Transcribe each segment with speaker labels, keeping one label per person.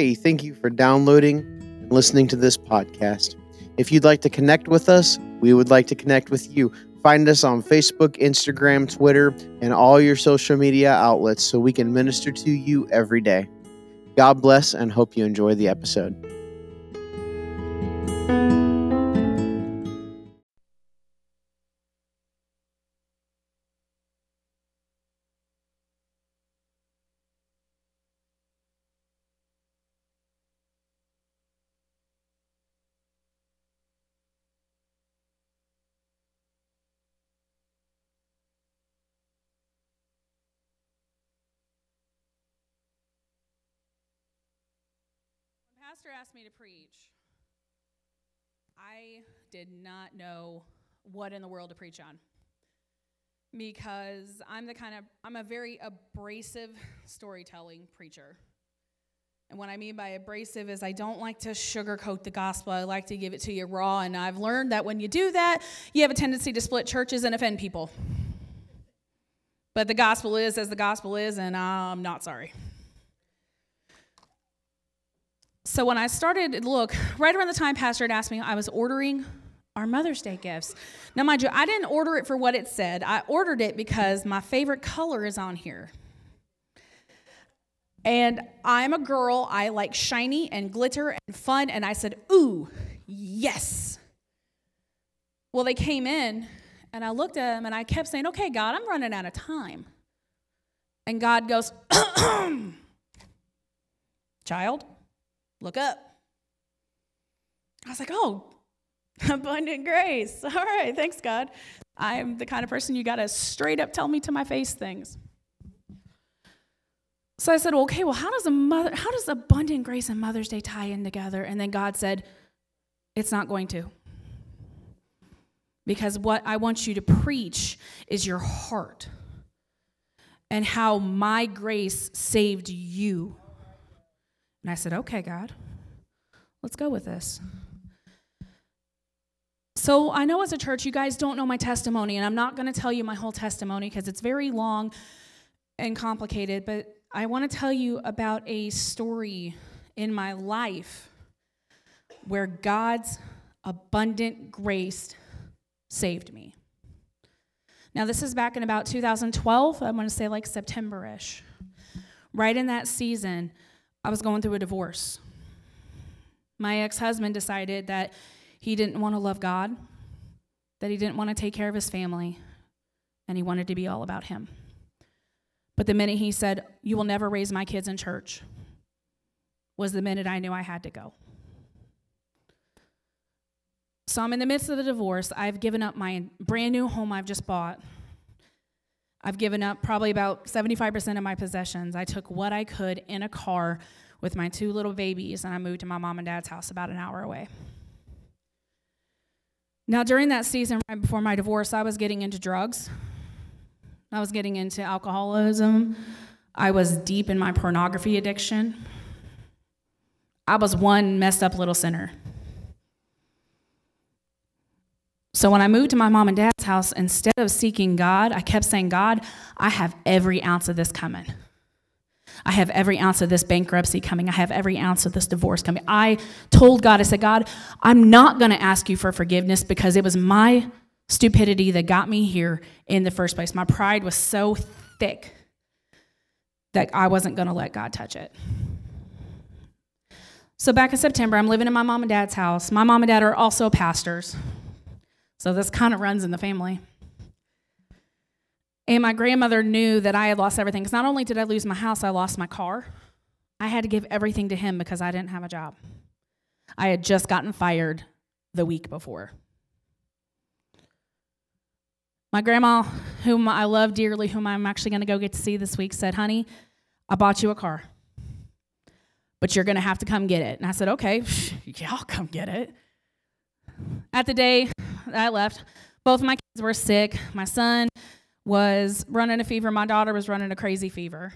Speaker 1: Hey, thank you for downloading and listening to this podcast. If you'd like to connect with us, we would like to connect with you. Find us on Facebook, Instagram, Twitter, and all your social media outlets so we can minister to you every day. God bless and hope you enjoy the episode.
Speaker 2: Asked me to preach, I did not know what in the world to preach on. Because I'm the kind of, I'm a very abrasive storytelling preacher. And what I mean by abrasive is I don't like to sugarcoat the gospel. I like to give it to you raw. And I've learned that when you do that, you have a tendency to split churches and offend people. But the gospel is as the gospel is, and I'm not sorry. So when I started, look, right around the time Pastor had asked me, I was ordering our Mother's Day gifts. Now, mind you, I didn't order it for what it said. I ordered it because my favorite color is on here. And I'm a girl, I like shiny and glitter and fun, and I said, Ooh, yes. Well, they came in, and I looked at them and I kept saying, Okay, God, I'm running out of time. And God goes, Child, look up. I was like, oh, abundant grace. All right, thanks, God. I'm the kind of person you got to straight up tell me to my face things. So I said, well, okay, well, how does a mother, how does abundant grace and Mother's Day tie in together? And then God said, it's not going to. Because what I want you to preach is your heart and how my grace saved you. And I said, okay, God, let's go with this. So I know as a church, you guys don't know my testimony, and I'm not going to tell you my whole testimony because it's very long and complicated, but I want to tell you about a story in my life where God's abundant grace saved me. Now, this is back in about 2012. I'm going to say like September ish. Right in that season, I was going through a divorce. My ex husband decided that he didn't want to love God, that he didn't want to take care of his family, and he wanted to be all about him. But the minute he said, You will never raise my kids in church, was the minute I knew I had to go. So I'm in the midst of the divorce. I've given up my brand new home I've just bought. I've given up probably about 75% of my possessions. I took what I could in a car with my two little babies and I moved to my mom and dad's house about an hour away. Now, during that season, right before my divorce, I was getting into drugs. I was getting into alcoholism. I was deep in my pornography addiction. I was one messed up little sinner. So when I moved to my mom and dad's house, instead of seeking God, I kept saying, God, I have every ounce of this coming. I have every ounce of this bankruptcy coming. I have every ounce of this divorce coming. I told God, I said, God, I'm not going to ask you for forgiveness because it was my stupidity that got me here in the first place. My pride was so thick that I wasn't going to let God touch it. So back in September, I'm living in my mom and dad's house. My mom and dad are also pastors. So this kind of runs in the family. And my grandmother knew that I had lost everything because not only did I lose my house, I lost my car. I had to give everything to him because I didn't have a job. I had just gotten fired the week before. My grandma, whom I love dearly, whom I'm actually going to go get to see this week, said, Honey, I bought you a car, but you're going to have to come get it. And I said, Okay, yeah, I'll come get it. At the day I left, both my kids were sick. My son was running a fever. My daughter was running a crazy fever.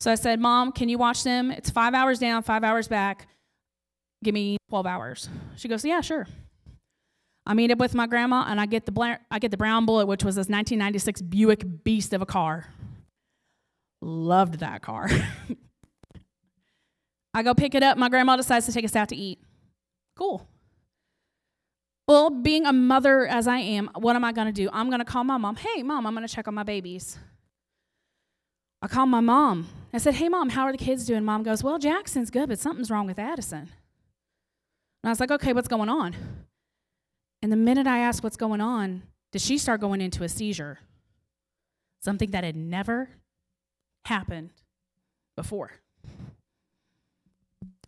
Speaker 2: So I said, Mom, can you watch them? It's five hours down, five hours back. Give me 12 hours. She goes, Yeah, sure. I meet up with my grandma and I get the bla- I get the brown bullet, which was this 1996 Buick beast of a car. Loved that car. I go pick it up. My grandma decides to take us out to eat. Cool. Well, being a mother as I am, what am I going to do? I'm going to call my mom. Hey, mom, I'm going to check on my babies. I called my mom. I said, Hey, mom, how are the kids doing? Mom goes, Well, Jackson's good, but something's wrong with Addison. And I was like, Okay, what's going on? And the minute I asked what's going on, did she start going into a seizure? Something that had never happened before.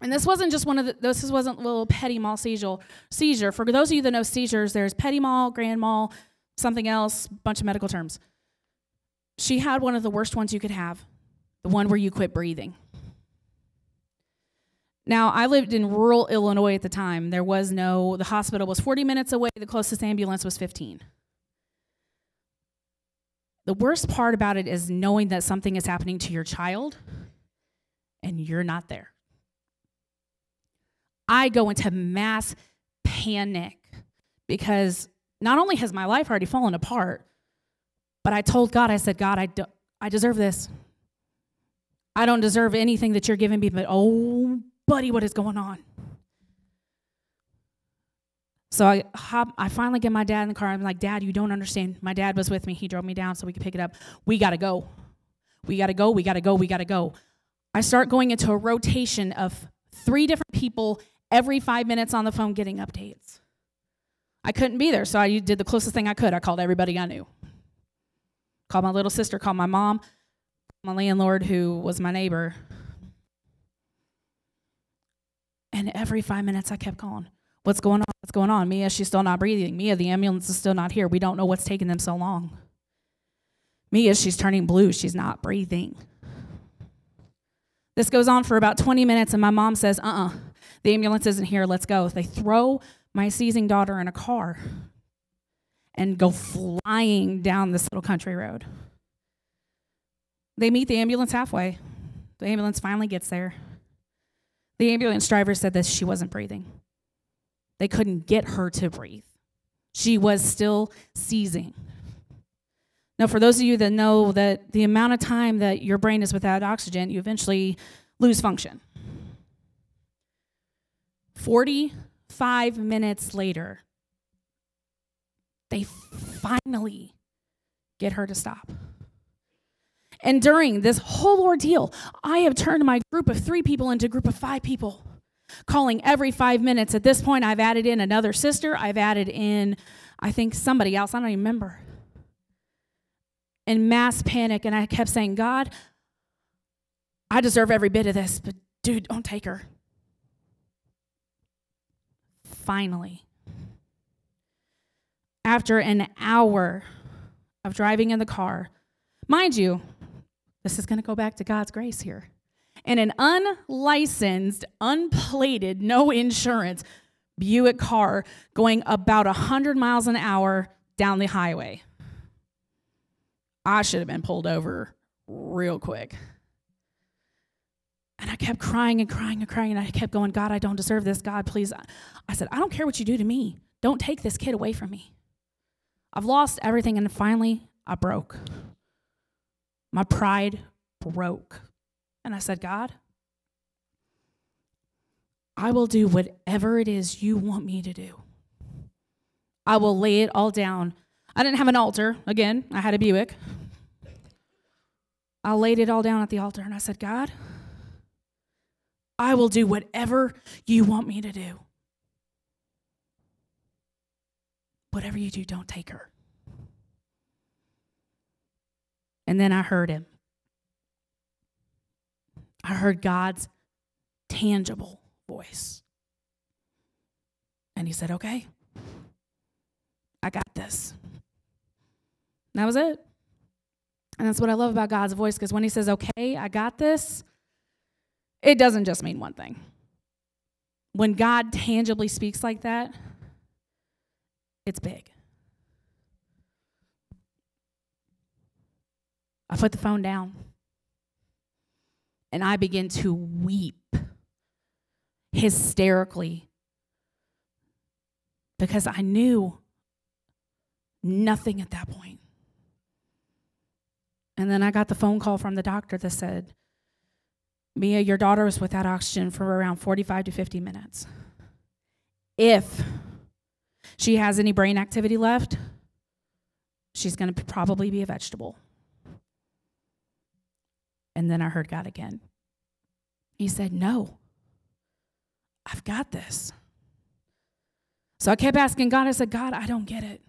Speaker 2: And this wasn't just one of the, this wasn't a little petit mal seizure. Seizure. For those of you that know seizures, there's petit mal, grand mal, something else, bunch of medical terms. She had one of the worst ones you could have, the one where you quit breathing. Now, I lived in rural Illinois at the time. There was no, the hospital was 40 minutes away, the closest ambulance was 15. The worst part about it is knowing that something is happening to your child and you're not there. I go into mass panic because not only has my life already fallen apart, but I told God, I said, God, I, do, I deserve this. I don't deserve anything that you're giving me, but oh, buddy, what is going on? So I hop, I finally get my dad in the car. I'm like, Dad, you don't understand. My dad was with me. He drove me down so we could pick it up. We got to go. We got to go. We got to go. We got to go. I start going into a rotation of three different people every five minutes on the phone getting updates. I couldn't be there, so I did the closest thing I could. I called everybody I knew. Called my little sister, called my mom, my landlord, who was my neighbor. And every five minutes I kept calling. What's going on? What's going on? Mia, she's still not breathing. Mia, the ambulance is still not here. We don't know what's taking them so long. Mia, she's turning blue. She's not breathing. This goes on for about 20 minutes, and my mom says, uh uh-uh, uh the ambulance isn't here. Let's go. They throw my seizing daughter in a car and go flying down this little country road. They meet the ambulance halfway. The ambulance finally gets there. The ambulance driver said that she wasn't breathing. They couldn't get her to breathe. She was still seizing. Now, for those of you that know that the amount of time that your brain is without oxygen, you eventually lose function. 45 minutes later, they finally get her to stop. And during this whole ordeal, I have turned my group of three people into a group of five people, calling every five minutes. At this point, I've added in another sister. I've added in, I think, somebody else. I don't even remember. In mass panic, and I kept saying, God, I deserve every bit of this, but dude, don't take her finally, after an hour of driving in the car, mind you, this is going to go back to God's grace here. In an unlicensed, unplated, no insurance Buick car going about 100 miles an hour down the highway. I should have been pulled over real quick. And I kept crying and crying and crying. And I kept going, God, I don't deserve this. God, please. I said, I don't care what you do to me. Don't take this kid away from me. I've lost everything. And finally, I broke. My pride broke. And I said, God, I will do whatever it is you want me to do. I will lay it all down. I didn't have an altar. Again, I had a Buick. I laid it all down at the altar and I said, God, I will do whatever you want me to do. Whatever you do, don't take her. And then I heard him. I heard God's tangible voice. And he said, Okay, I got this. And that was it. And that's what I love about God's voice because when he says, Okay, I got this, it doesn't just mean one thing. When God tangibly speaks like that, it's big. I put the phone down and I begin to weep hysterically because I knew nothing at that point. And then I got the phone call from the doctor that said, Mia, your daughter was without oxygen for around 45 to 50 minutes. If she has any brain activity left, she's going to probably be a vegetable. And then I heard God again. He said, No, I've got this. So I kept asking God, I said, God, I don't get it.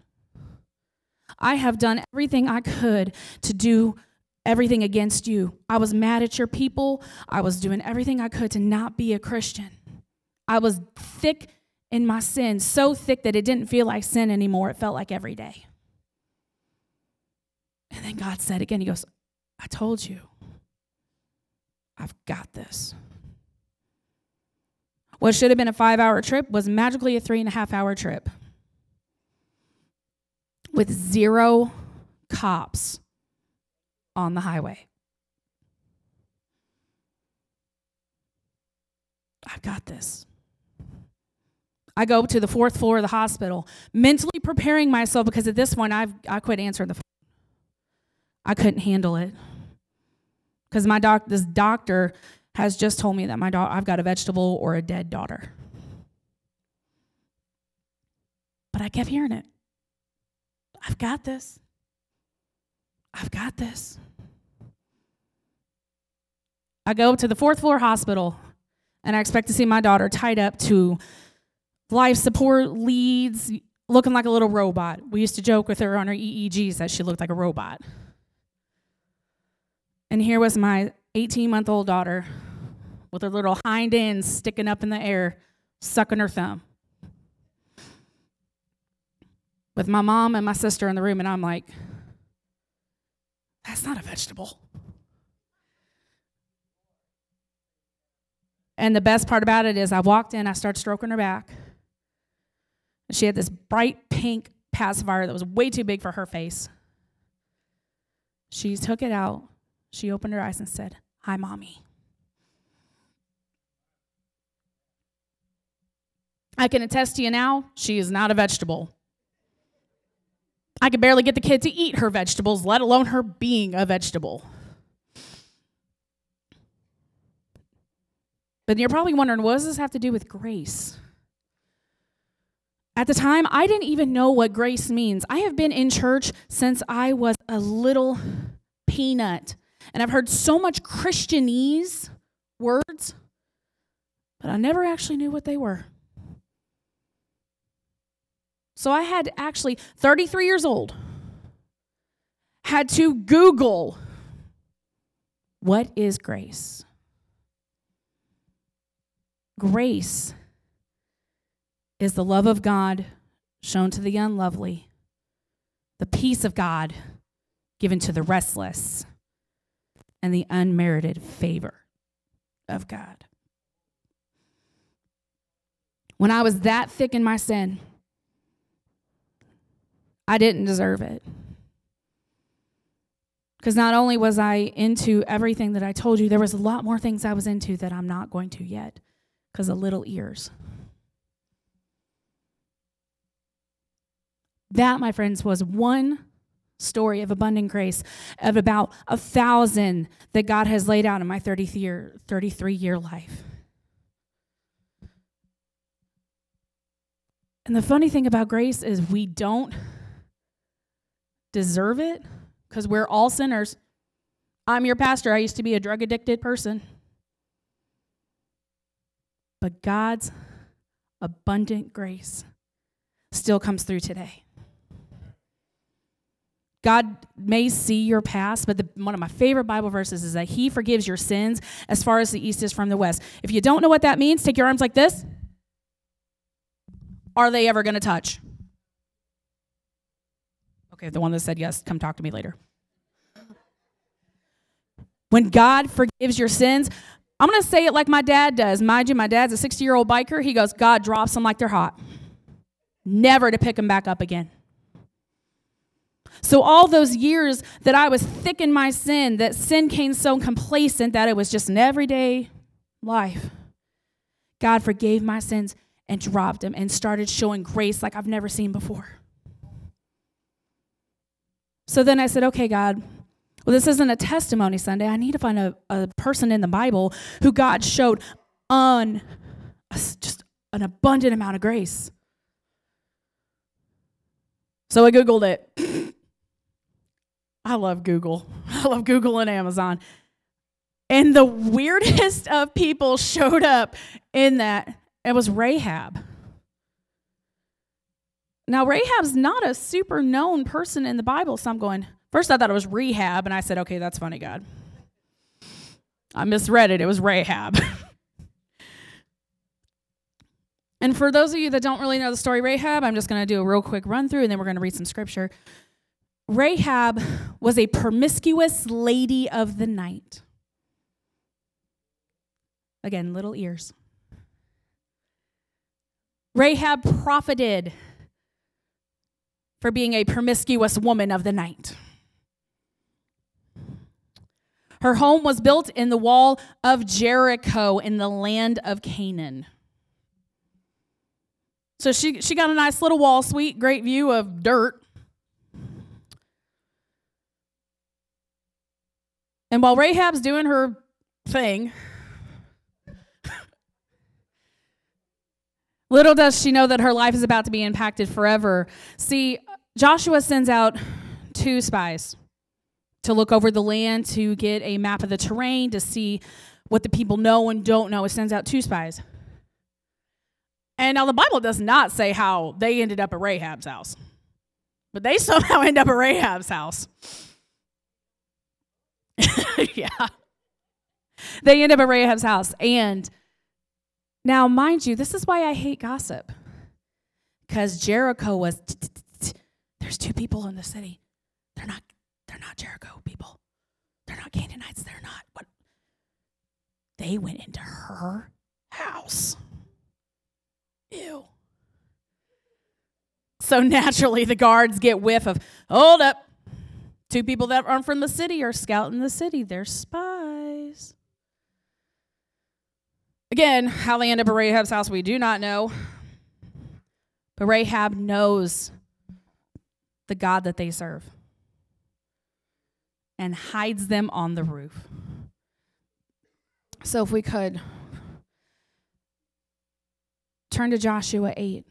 Speaker 2: I have done everything I could to do everything against you. I was mad at your people. I was doing everything I could to not be a Christian. I was thick in my sin, so thick that it didn't feel like sin anymore. It felt like every day. And then God said again, He goes, I told you, I've got this. What should have been a five hour trip was magically a three and a half hour trip with zero cops on the highway. I've got this. I go to the fourth floor of the hospital, mentally preparing myself because at this point I've I quit answering the phone. I couldn't handle it. Because my doc this doctor has just told me that my daughter I've got a vegetable or a dead daughter. But I kept hearing it. I've got this. I've got this. I go up to the fourth floor hospital and I expect to see my daughter tied up to life support leads, looking like a little robot. We used to joke with her on her EEGs that she looked like a robot. And here was my 18 month old daughter with her little hind ends sticking up in the air, sucking her thumb. With my mom and my sister in the room, and I'm like, that's not a vegetable. And the best part about it is I walked in, I started stroking her back. She had this bright pink pacifier that was way too big for her face. She took it out. She opened her eyes and said, Hi, mommy. I can attest to you now, she is not a vegetable. I could barely get the kid to eat her vegetables, let alone her being a vegetable. But you're probably wondering, what does this have to do with grace? At the time, I didn't even know what grace means. I have been in church since I was a little peanut, and I've heard so much Christianese words, but I never actually knew what they were. So I had actually, 33 years old, had to Google what is grace? Grace is the love of God shown to the unlovely, the peace of God given to the restless, and the unmerited favor of God. When I was that thick in my sin, I didn't deserve it. Because not only was I into everything that I told you, there was a lot more things I was into that I'm not going to yet because of little ears. That, my friends, was one story of abundant grace of about a thousand that God has laid out in my 33 year, 33 year life. And the funny thing about grace is we don't deserve it because we're all sinners. I'm your pastor. I used to be a drug addicted person. But God's abundant grace still comes through today. God may see your past, but the, one of my favorite Bible verses is that He forgives your sins as far as the east is from the west. If you don't know what that means, take your arms like this. Are they ever going to touch? Okay, the one that said yes, come talk to me later. When God forgives your sins, I'm going to say it like my dad does. Mind you, my dad's a 60 year old biker. He goes, God drops them like they're hot, never to pick them back up again. So, all those years that I was thick in my sin, that sin came so complacent that it was just an everyday life, God forgave my sins and dropped them and started showing grace like I've never seen before. So then I said, okay, God, Well, this isn't a testimony Sunday. I need to find a, a person in the Bible who God showed un just an abundant amount of grace. So I Googled it. I love Google. I love Google and Amazon. And the weirdest of people showed up in that. It was Rahab. Now, Rahab's not a super known person in the Bible, so I'm going, first I thought it was Rehab, and I said, okay, that's funny, God. I misread it. It was Rahab. and for those of you that don't really know the story Rahab, I'm just going to do a real quick run through, and then we're going to read some scripture. Rahab was a promiscuous lady of the night. Again, little ears. Rahab profited for being a promiscuous woman of the night. Her home was built in the wall of Jericho in the land of Canaan. So she, she got a nice little wall suite, great view of dirt. And while Rahab's doing her thing, little does she know that her life is about to be impacted forever. See, Joshua sends out two spies to look over the land, to get a map of the terrain, to see what the people know and don't know. It sends out two spies. And now the Bible does not say how they ended up at Rahab's house, but they somehow end up at Rahab's house. yeah. They end up at Rahab's house. And now, mind you, this is why I hate gossip. Because Jericho was there's two people in the city. They're not they're not Jericho people. They're not Canaanites. They're not what they went into her house. Ew. So naturally the guards get whiff of, hold up. Two people that aren't from the city are scouting the city. They're spies. Again, how they end up at Rahab's house, we do not know. But Rahab knows the God that they serve and hides them on the roof. So, if we could turn to Joshua 8.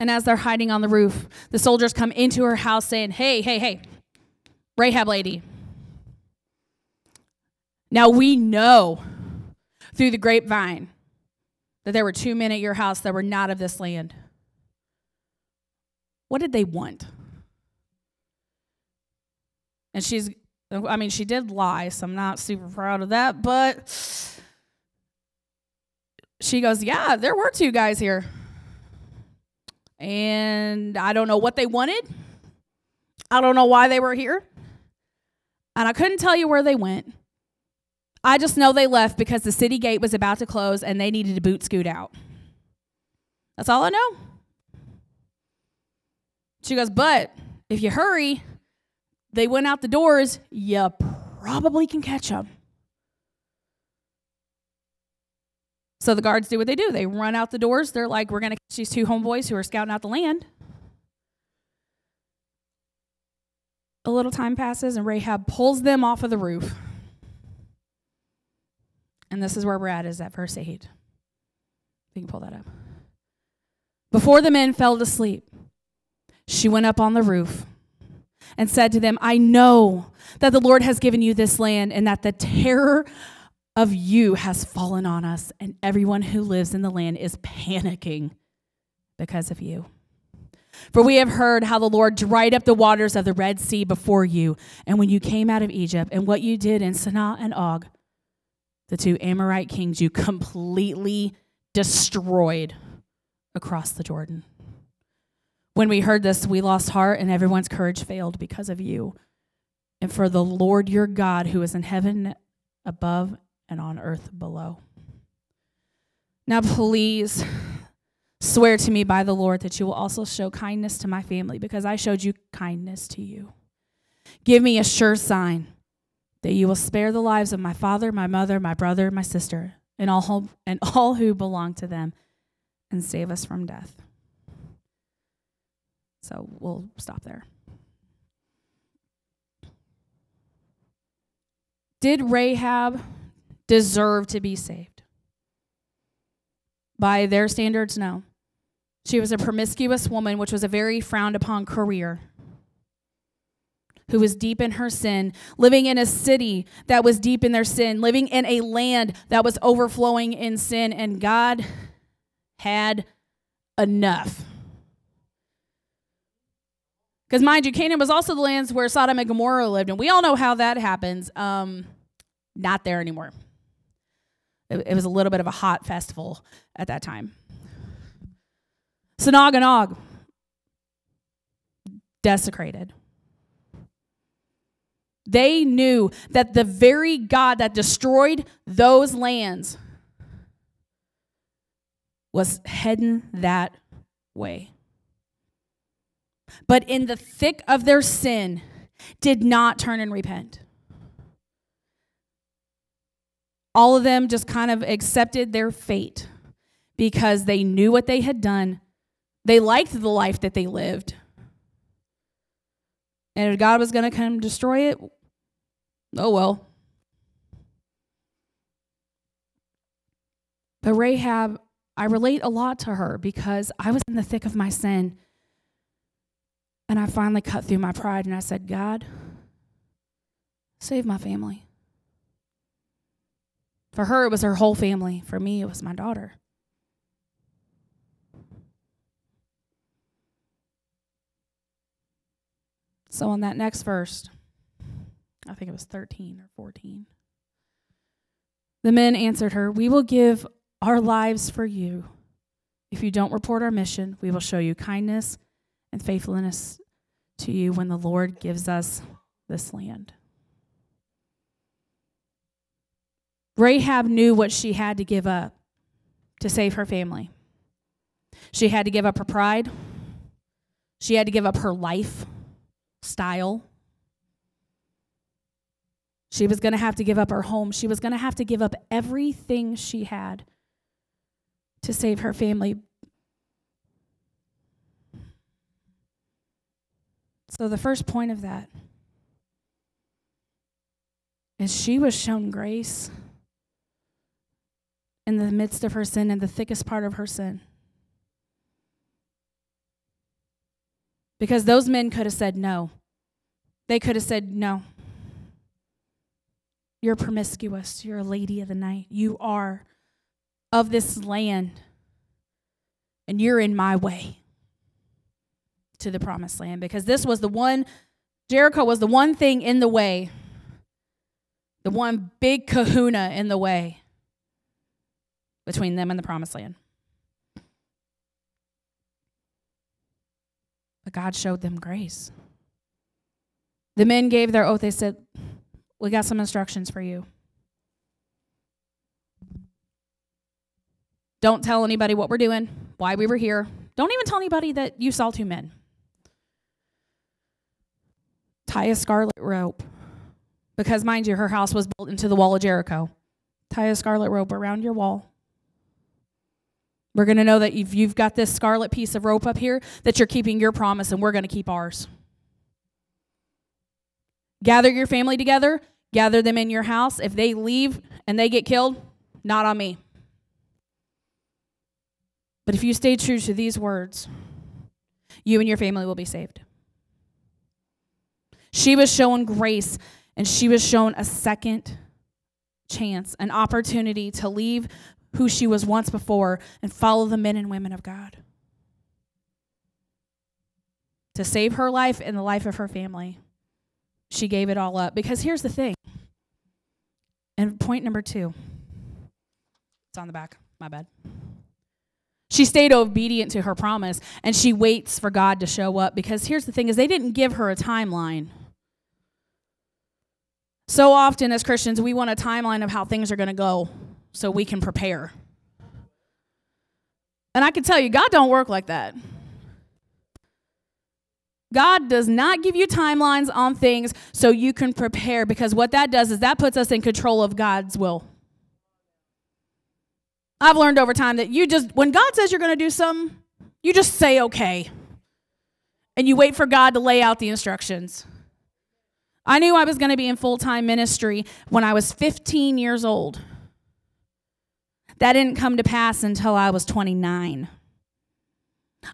Speaker 2: And as they're hiding on the roof, the soldiers come into her house saying, Hey, hey, hey, Rahab lady. Now we know through the grapevine that there were two men at your house that were not of this land. What did they want? And she's, I mean, she did lie, so I'm not super proud of that, but she goes, Yeah, there were two guys here. And I don't know what they wanted. I don't know why they were here. And I couldn't tell you where they went. I just know they left because the city gate was about to close and they needed to boot scoot out. That's all I know. She goes, But if you hurry, they went out the doors, you probably can catch them. So the guards do what they do. They run out the doors. They're like, we're going to catch these two homeboys who are scouting out the land. A little time passes, and Rahab pulls them off of the roof. And this is where we're at, is at verse 8. If you can pull that up. Before the men fell to sleep, she went up on the roof and said to them, I know that the Lord has given you this land and that the terror of you has fallen on us, and everyone who lives in the land is panicking because of you. For we have heard how the Lord dried up the waters of the Red Sea before you, and when you came out of Egypt, and what you did in Sihon and Og, the two Amorite kings you completely destroyed across the Jordan. When we heard this, we lost heart and everyone's courage failed because of you. And for the Lord your God, who is in heaven above and on earth below. Now, please swear to me by the Lord that you will also show kindness to my family because I showed you kindness to you. Give me a sure sign that you will spare the lives of my father, my mother, my brother, my sister, and all, and all who belong to them, and save us from death. So we'll stop there. Did Rahab deserve to be saved? By their standards, no. She was a promiscuous woman, which was a very frowned upon career, who was deep in her sin, living in a city that was deep in their sin, living in a land that was overflowing in sin, and God had enough. Because, mind you, Canaan was also the lands where Sodom and Gomorrah lived, and we all know how that happens. Um, not there anymore. It, it was a little bit of a hot festival at that time. Sihon and Og, desecrated. They knew that the very God that destroyed those lands was heading that way but in the thick of their sin, did not turn and repent. All of them just kind of accepted their fate because they knew what they had done. They liked the life that they lived. And if God was going to come destroy it, oh well. But Rahab, I relate a lot to her because I was in the thick of my sin and I finally cut through my pride and I said, God, save my family. For her, it was her whole family. For me, it was my daughter. So, on that next verse, I think it was 13 or 14, the men answered her, We will give our lives for you. If you don't report our mission, we will show you kindness and faithfulness to you when the Lord gives us this land. Rahab knew what she had to give up to save her family. She had to give up her pride. She had to give up her life style. She was going to have to give up her home. She was going to have to give up everything she had to save her family. So, the first point of that is she was shown grace in the midst of her sin, in the thickest part of her sin. Because those men could have said no. They could have said, No. You're promiscuous. You're a lady of the night. You are of this land, and you're in my way to the promised land because this was the one, Jericho was the one thing in the way, the one big kahuna in the way between them and the promised land. But God showed them grace. The men gave their oath. They said, We got some instructions for you. Don't tell anybody what we're doing, why we were here. Don't even tell anybody that you saw two men tie a scarlet rope. Because, mind you, her house was built into the wall of Jericho. Tie a scarlet rope around your wall. We're going to know that if you've got this scarlet piece of rope up here, that you're keeping your promise and we're going to keep ours. Gather your family together, gather them in your house. If they leave and they get killed, not on me. But if you stay true to these words, you and your family will be saved. She was shown grace and she was shown a second chance, an opportunity to leave who she was once before and follow the men and women of God. To save her life and the life of her family, she gave it all up. Because here's the thing. And point number two it's on the back, my bad. She stayed obedient to her promise and she waits for God to show up because here's the thing is they didn't give her a timeline. So often as Christians we want a timeline of how things are going to go so we can prepare. And I can tell you God don't work like that. God does not give you timelines on things so you can prepare because what that does is that puts us in control of God's will. I've learned over time that you just, when God says you're going to do something, you just say okay. And you wait for God to lay out the instructions. I knew I was going to be in full time ministry when I was 15 years old. That didn't come to pass until I was 29.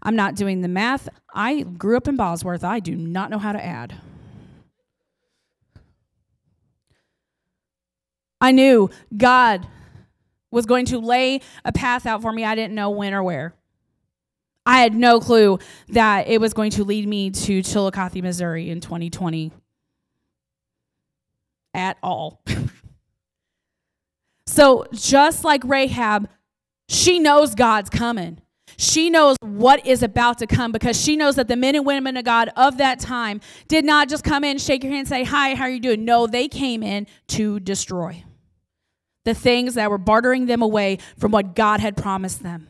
Speaker 2: I'm not doing the math. I grew up in Bosworth. I do not know how to add. I knew God was going to lay a path out for me. I didn't know when or where. I had no clue that it was going to lead me to Chillicothe, Missouri in 2020 at all. so, just like Rahab, she knows God's coming. She knows what is about to come because she knows that the men and women of God of that time did not just come in, shake your hand, and say, Hi, how are you doing? No, they came in to destroy the things that were bartering them away from what God had promised them.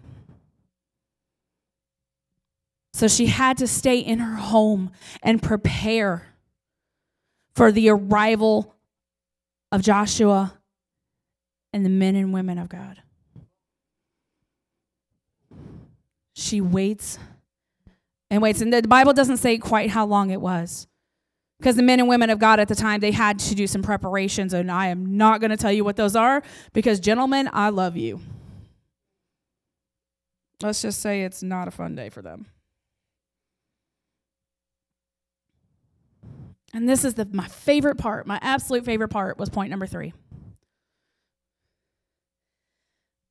Speaker 2: So she had to stay in her home and prepare for the arrival of Joshua and the men and women of God. She waits and waits. And the Bible doesn't say quite how long it was. Because the men and women of God at the time, they had to do some preparations. And I am not going to tell you what those are because, gentlemen, I love you. Let's just say it's not a fun day for them. And this is the, my favorite part, my absolute favorite part was point number three.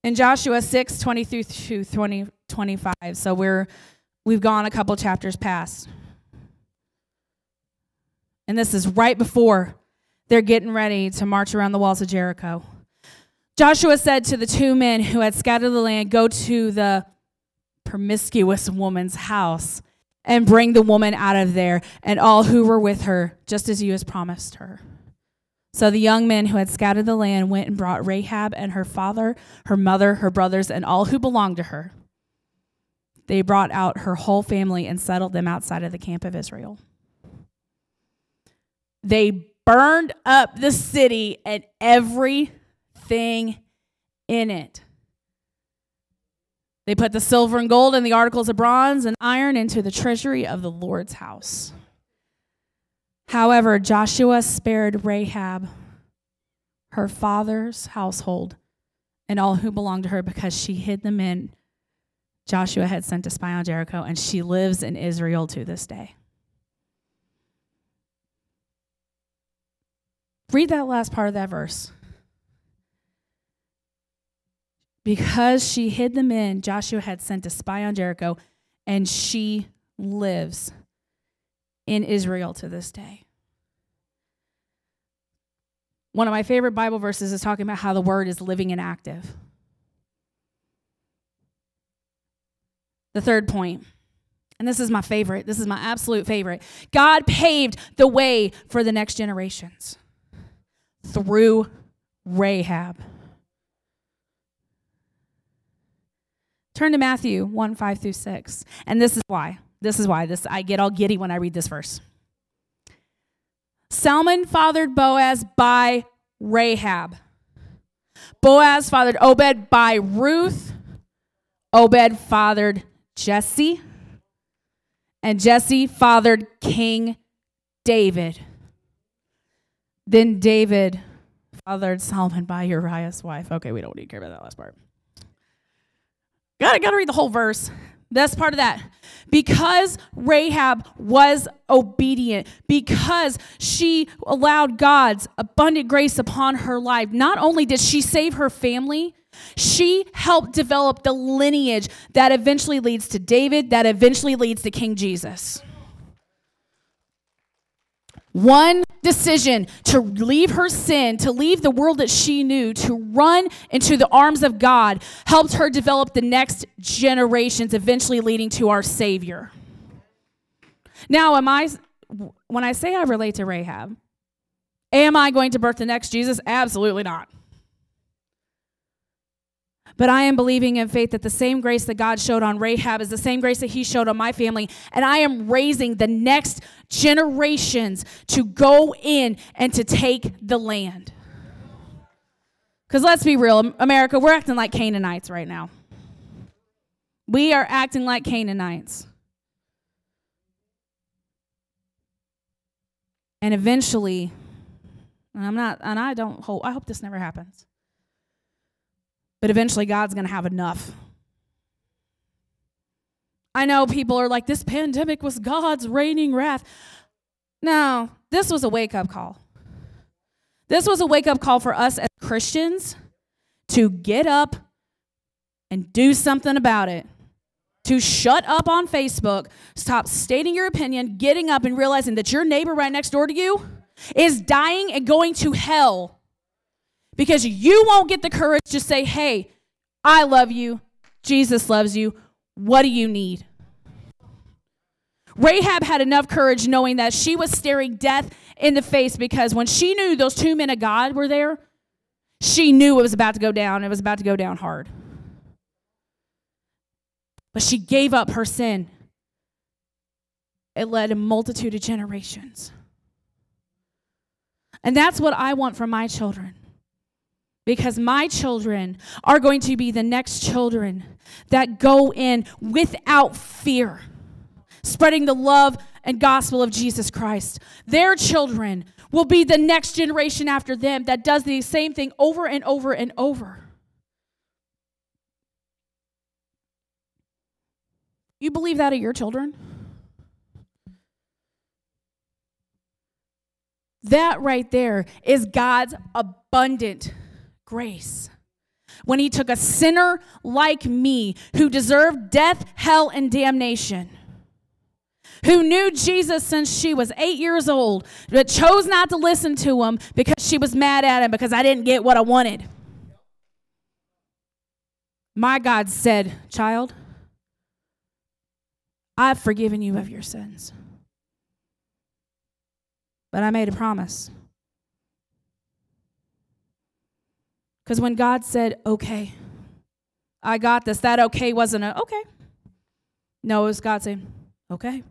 Speaker 2: In Joshua 6, 20 through 20, 25. So we're we've gone a couple chapters past. And this is right before they're getting ready to march around the walls of Jericho. Joshua said to the two men who had scattered the land, Go to the promiscuous woman's house and bring the woman out of there and all who were with her, just as you has promised her. So the young men who had scattered the land went and brought Rahab and her father, her mother, her brothers, and all who belonged to her. They brought out her whole family and settled them outside of the camp of Israel. They burned up the city and everything in it. They put the silver and gold and the articles of bronze and iron into the treasury of the Lord's house. However, Joshua spared Rahab, her father's household, and all who belonged to her because she hid them in Joshua had sent to spy on Jericho, and she lives in Israel to this day. Read that last part of that verse. Because she hid them in, Joshua had sent to spy on Jericho, and she lives in Israel to this day. One of my favorite Bible verses is talking about how the word is living and active. The third point, and this is my favorite, this is my absolute favorite. God paved the way for the next generations through Rahab. Turn to Matthew 1 5 through 6. And this is why. This is why. This I get all giddy when I read this verse. Salmon fathered Boaz by Rahab. Boaz fathered Obed by Ruth. Obed fathered Jesse. And Jesse fathered King David. Then David fathered Solomon by Uriah's wife. Okay, we don't need to care about that last part. Gotta, gotta read the whole verse. That's part of that. Because Rahab was obedient, because she allowed God's abundant grace upon her life, not only did she save her family, she helped develop the lineage that eventually leads to David, that eventually leads to King Jesus. One decision to leave her sin, to leave the world that she knew, to run into the arms of God, helped her develop the next generations, eventually leading to our Savior. Now, am I, when I say I relate to Rahab, am I going to birth the next Jesus? Absolutely not. But I am believing in faith that the same grace that God showed on Rahab is the same grace that He showed on my family. And I am raising the next generations to go in and to take the land. Because let's be real, America, we're acting like Canaanites right now. We are acting like Canaanites. And eventually, and I'm not, and I don't hope, I hope this never happens. But eventually, God's going to have enough. I know people are like, this pandemic was God's raining wrath. No, this was a wake up call. This was a wake up call for us as Christians to get up and do something about it. To shut up on Facebook, stop stating your opinion, getting up and realizing that your neighbor right next door to you is dying and going to hell because you won't get the courage to say, Hey, I love you. Jesus loves you. What do you need? Rahab had enough courage knowing that she was staring death in the face because when she knew those two men of God were there, she knew it was about to go down. It was about to go down hard. But she gave up her sin. It led a multitude of generations. And that's what I want for my children. Because my children are going to be the next children that go in without fear, spreading the love and gospel of Jesus Christ. Their children will be the next generation after them that does the same thing over and over and over. You believe that of your children? That right there is God's abundant grace. When he took a sinner like me who deserved death, hell, and damnation, who knew Jesus since she was eight years old, but chose not to listen to him because she was mad at him because I didn't get what I wanted. My God said, Child, I've forgiven you of your sins. But I made a promise. Because when God said, okay, I got this, that okay wasn't a okay. No, it was God saying, okay.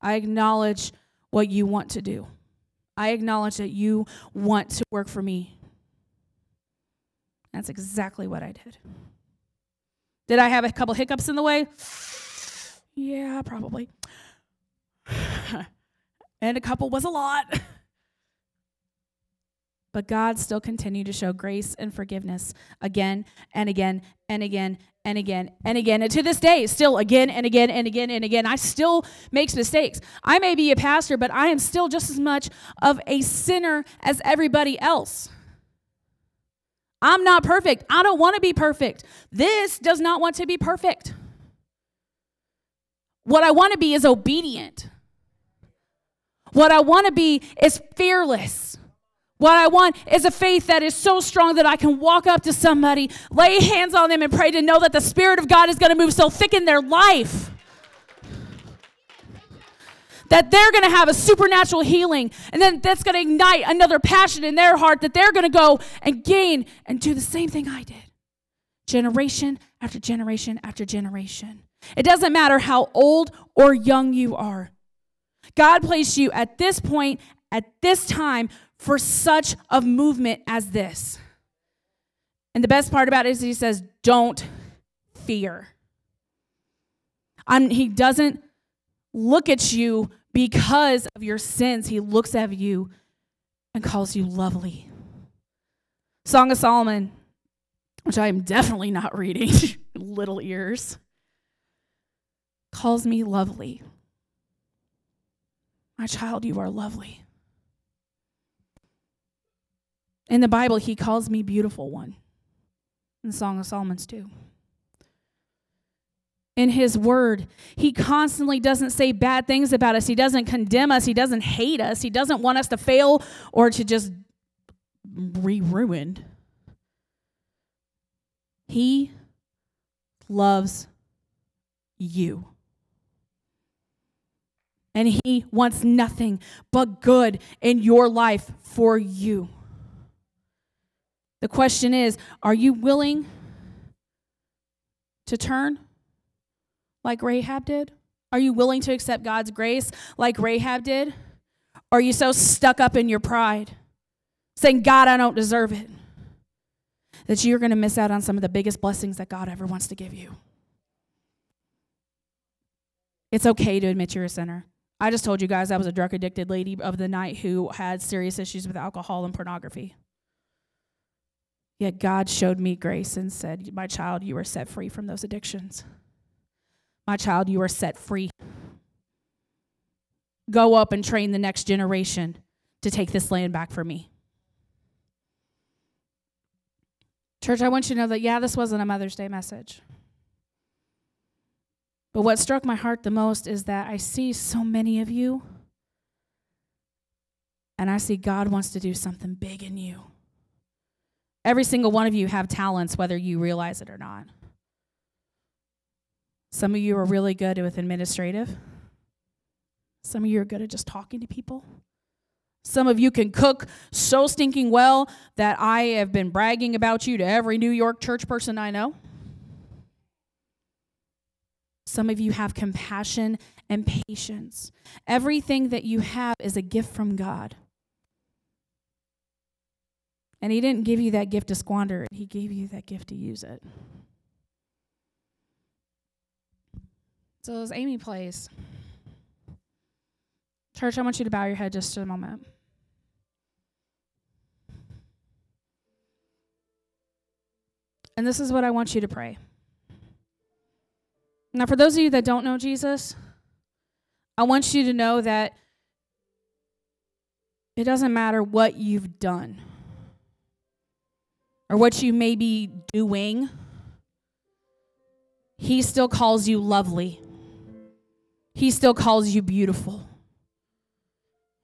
Speaker 2: I acknowledge what you want to do. I acknowledge that you want to work for me. That's exactly what I did. Did I have a couple hiccups in the way? Yeah, probably. and a couple was a lot. But God still continued to show grace and forgiveness again and again and again and again and again. And to this day, still again and again and again and again. I still makes mistakes. I may be a pastor, but I am still just as much of a sinner as everybody else. I'm not perfect. I don't want to be perfect. This does not want to be perfect. What I want to be is obedient. What I want to be is fearless. What I want is a faith that is so strong that I can walk up to somebody, lay hands on them, and pray to know that the Spirit of God is going to move so thick in their life that they're going to have a supernatural healing. And then that's going to ignite another passion in their heart that they're going to go and gain and do the same thing I did. Generation after generation after generation. It doesn't matter how old or young you are. God placed you at this point, at this time, for such a movement as this. And the best part about it is he says, don't fear. I'm, he doesn't look at you because of your sins. He looks at you and calls you lovely. Song of Solomon, which I am definitely not reading, little ears, calls me lovely. My child, you are lovely. In the Bible, he calls me beautiful one. In the Song of Solomon's too. In his word, he constantly doesn't say bad things about us. He doesn't condemn us. He doesn't hate us. He doesn't want us to fail or to just be ruined. He loves you. And he wants nothing but good in your life for you. The question is are you willing to turn like Rahab did? Are you willing to accept God's grace like Rahab did? Or are you so stuck up in your pride, saying, God, I don't deserve it, that you're going to miss out on some of the biggest blessings that God ever wants to give you? It's okay to admit you're a sinner. I just told you guys I was a drug addicted lady of the night who had serious issues with alcohol and pornography. Yet God showed me grace and said, My child, you are set free from those addictions. My child, you are set free. Go up and train the next generation to take this land back for me. Church, I want you to know that, yeah, this wasn't a Mother's Day message. But what struck my heart the most is that I see so many of you, and I see God wants to do something big in you. Every single one of you have talents, whether you realize it or not. Some of you are really good with administrative. Some of you are good at just talking to people. Some of you can cook so stinking well that I have been bragging about you to every New York church person I know. Some of you have compassion and patience. Everything that you have is a gift from God. And He didn't give you that gift to squander He gave you that gift to use it. So, as Amy plays, church, I want you to bow your head just a moment. And this is what I want you to pray. Now, for those of you that don't know Jesus, I want you to know that it doesn't matter what you've done or what you may be doing, He still calls you lovely. He still calls you beautiful.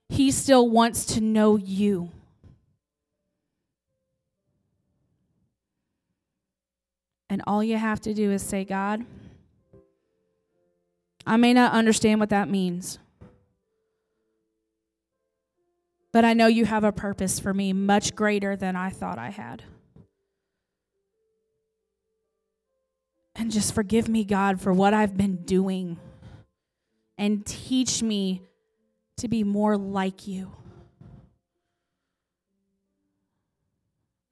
Speaker 2: He still wants to know you. And all you have to do is say, God, I may not understand what that means. But I know you have a purpose for me much greater than I thought I had. And just forgive me, God, for what I've been doing. And teach me to be more like you.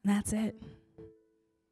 Speaker 2: And that's it.